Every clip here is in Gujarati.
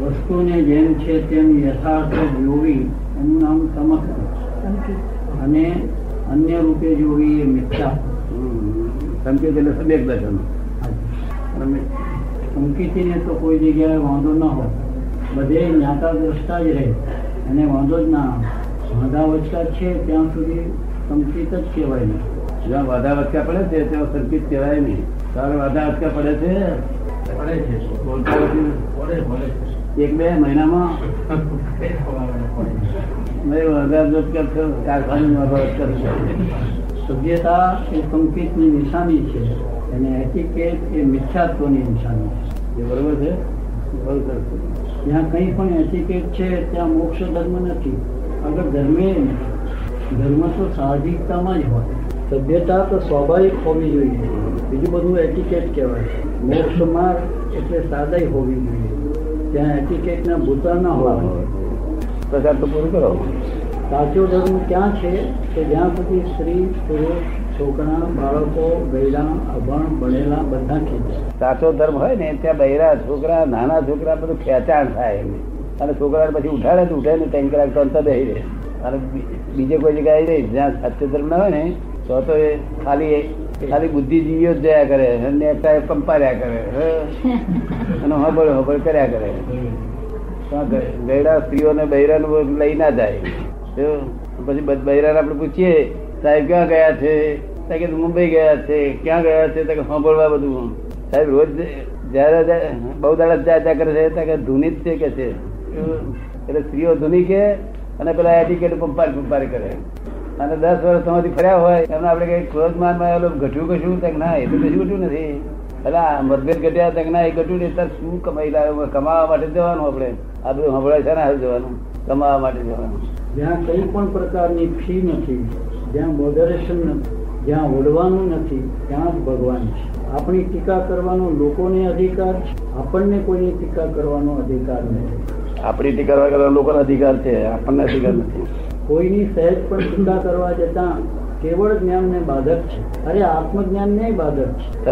વસ્તુને રૂપે જેમ છે તેમ યથાર્થ જોવી એનું નામ તમક અને અન્ય રૂપે જોવી એ મિથ્યા. સંકેત એટલે સમ્યક દર્શન. સંકેતીને તો કોઈ જગ્યાએ વાંધો ન હોય. બધે જ્ઞાતા દ્રષ્ટા જ રહે. અને વાંધો જ ના વાંધા વચકા છે ત્યાં સુધી સંકેત જ કહેવાય નહીં. જ્યાં વાધા વચકા પડે છે ત્યાં સંકેત કહેવાય નહીં. તારે વાધા વચકા પડે છે એક બે મહિનામાં. સભ્યતા એ સંકેતની નિશાની છે. અને એટિકેટ એ મિથ્યાત્વની નિશાની છે. એ બરોબર છે? બરોબર જ્યાં કંઈ પણ એટિકેટ છે ત્યાં મોક્ષ ધર્મ નથી. આગળ ધર્મે ધર્મ તો સાહજિકતામાં જ હોય. સભ્યતા તો સ્વાભાવિક હોવી જોઈએ. બીજું બધું એટિકેટ કહેવાય. મોક્ષમાં એટલે સાદાઈ હોવી જોઈએ. ત્યાં એટિકેટના ભૂતા ના હોય પ્રચાર તો પૂરું કરો. સાચો ધર્મ ક્યાં છે? કે જ્યાં સુધી સ્ત્રી પુરુષ છોકરા બાળકો ગયડા અભણ ભણેલા બધા ખેંચે. સાચો ધર્મ હોય ને ત્યાં બૈરા છોકરા નાના છોકરા બધું ખેંચાણ થાય. અને છોકરા પછી ઉઠાડે તો ઉઠે ને ત્રણ રાખતો તો અંતર રહે. અને બીજે કોઈ જગ્યાએ રહે જ્યાં સાચો ધર્મ ના હોય ને તો એ ખાલી ખાલી બુદ્ધિજીવીઓ જ જયા કરે. નેતા કંપાર્યા કરે. અને હબળ હબળ કર્યા કરે. ગયડા સ્ત્રીઓને બૈરાને લઈ ના જાય. પછી બૈરાને આપણે પૂછીએ, સાહેબ, ક્યાં ગયા છે? કે, મુંબઈ ગયા છે. ક્યાં ગયા છે? તો સાંભળવા બધું સાહેબ, રોજ જયારે બહુ દાડા જ્યાં જ્યાં કરે છે, ત્યાં ધૂની જ છે કે છે? એટલે સ્ત્રીઓ ધૂની કે અને પેલા એટીકેટ પંપાર પંપાર કરે. અને દસ વર્ષ તમારી ફર્યા હોય એમને આપણે કઈ ક્રોધ માનમાં એલું ઘટ્યું કશું? તક ના એ તો કશું ઘટ્યું નથી. એટલે મતભેદ ઘટ્યા તક ના એ ઘટ્યું નહીં. તાર શું કમાઈ લાવ્યો કમાવા માટે જવાનું આપણે? આ બધું છે ને હાલ જવાનું. કમાવા માટે જવાનું. જ્યાં કંઈ પણ પ્રકારની ફી નથી જ્યાં મોડરેશન નથી જ્યાં ઓળવાનું નથી ત્યાં જ ભગવાન છે. આપણી ટીકા કરવાનો લોકોને અધિકાર છે. આપણને કોઈની ટીકા કરવાનો અધિકાર નથી. આપણી ટીકા કરવાનો લોકોનો અધિકાર છે. આપણને અધિકાર નથી. કોઈની સહેજ પણ ટીકા કરવા જતા કેવળ જ્ઞાનને બાધક છે. અરે આત્મજ્ઞાન ને બાધક. છે.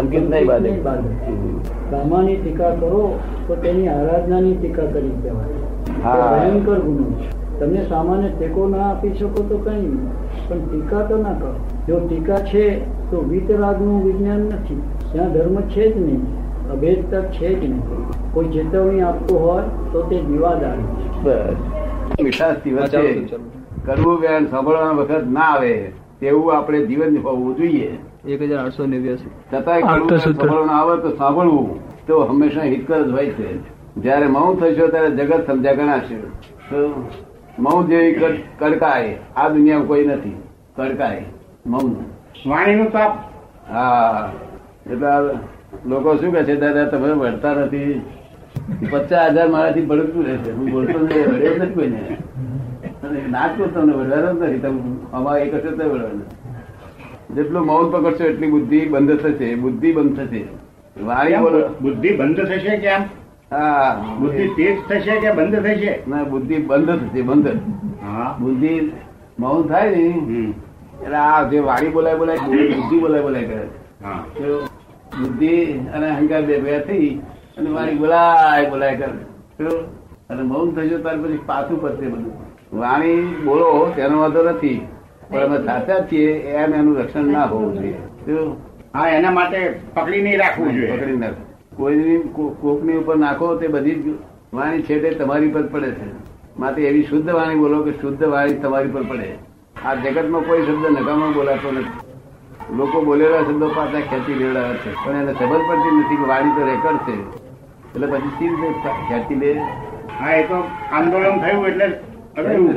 બાધક. ટીકા કરો તો તેની આરાધનાની ટીકા કરી કહેવાય. ભયંકર ગુનો છે. તમે સામાન્ય ટેકો ના આપી શકો તો કઈ પણ ટીકા તો ના કરો. જો ટીકા છે તો વિતરાગનું વિજ્ઞાન નથી. ત્યાં ધર્મ છે જ નહીં અભેદતા છે જ નહીં. કોઈ ચેતવણી આપતું હોય તો તે વિવાદારી છે બસ. મીઠાશ દિવસે કરવું જ્ઞાન સાંભળવાના વખત ના આવે તેવું આપણે જીવન હોવું જોઈએ. એક હજાર આઠસો નેવ્યાસી. છતાંય સાંભળવાનું આવે તો સાંભળવું તો હંમેશા હિતકર જ હોય છે. જયારે મૌન થશો ત્યારે જગત સમજ્યા ગણાશે. તો મૌન જેવી કડકાય આ દુનિયામાં કોઈ નથી. કડકાય મૌન. વાણીનું તાપ. હા. એટલે લોકો શું કે છે દાદા તમે વળતા નથી. પચાસ હજાર મારાથી ભડકતું રહેશે. હું બોલતો નથી વળ્યો નથી કોઈને. અને ના જ કરતો તમને વડવાનો નથી તમે. આમાં એક હશે તો વળવાનું જેટલું મૌન પકડશો એટલી બુદ્ધિ બંધ થશે. બુદ્ધિ બંધ થશે. વાણી બોલો. બુદ્ધિ બંધ થશે કેમ? હા. બુદ્ધિ તેજ થશે કે બંધ થશે? ના બુદ્ધિ બંધ થશે બંધ. હા. બુદ્ધિ મૌન થાય ને એટલે આ જે વાણી બોલાય બોલાય બુદ્ધિ બોલાય બોલાય કરે. બુદ્ધિ અને અહંકાર બે ભેગા થઈ અને મારી બોલાય બોલાય કરે. અને મૌન થશે ત્યાર પછી પાછું પડશે બધું. વાણી બોલો તેનો વાંધો નથી. પણ અમે સાચા છીએ એમ એનું રક્ષણ ના હોવું જોઈએ. હા એના માટે પકડી નહીં રાખવું જોઈએ. પકડી નાખો કોઈની કોકની ઉપર નાખો તે બધી જ વાણી તે તમારી પર પડે છે. માટે એવી શુદ્ધ વાણી બોલો કે શુદ્ધ વાણી તમારી પર પડે. આ જગતમાં કોઈ શબ્દ નકામો બોલાતો નથી. લોકો બોલેલા શબ્દો પાછા ખેંચી લેવડાવે છે. પણ એને ખબર પડતી નથી કે વાણી તો રેકર્ડ છે. એટલે પછી સી રીતે ખેંચી લે? હા એ તો આંદોલન થયું એટલે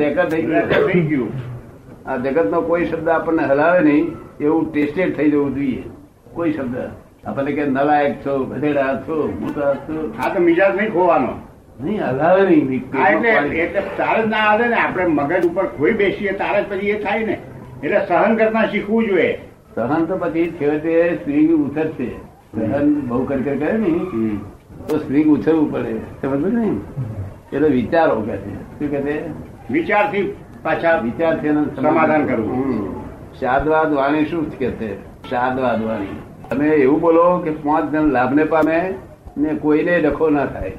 રેકર્ડ થઈ ગયું. આ જગતનો કોઈ શબ્દ આપણને હલાવે નહીં એવું ટેસ્ટેડ થઈ જવું જોઈએ. કોઈ શબ્દ. આપણને કે નલાયક છો ગધેડા છો મોટા છો. હા તો મિજાજ નહીં ખોવાનો. નહીં હલાવે નહીં એટલે એટલે તારે જ ના આવે ને આપણે મગજ ઉપર ખોઈ બેસીએ તારે પછી એ થાય ને. એટલે સહન કરતા શીખવું જોઈએ. સહન તો પછી છેવટે સ્ત્રી ઉછળશે સહન બહુ કર ને. તો સ્ત્રી ઉછળવું પડે સમજ ને? એટલે વિચારો કે છે. શું કે છે? વિચારથી પાછા વિચાર છે સમાધાન કરવું. શાદવાદ વાણી શું કે છે? શાદવાદ વાણી. તમે એવું બોલો કે પાંચ જણ લાભને પામે ને કોઈને ડખો ના થાય.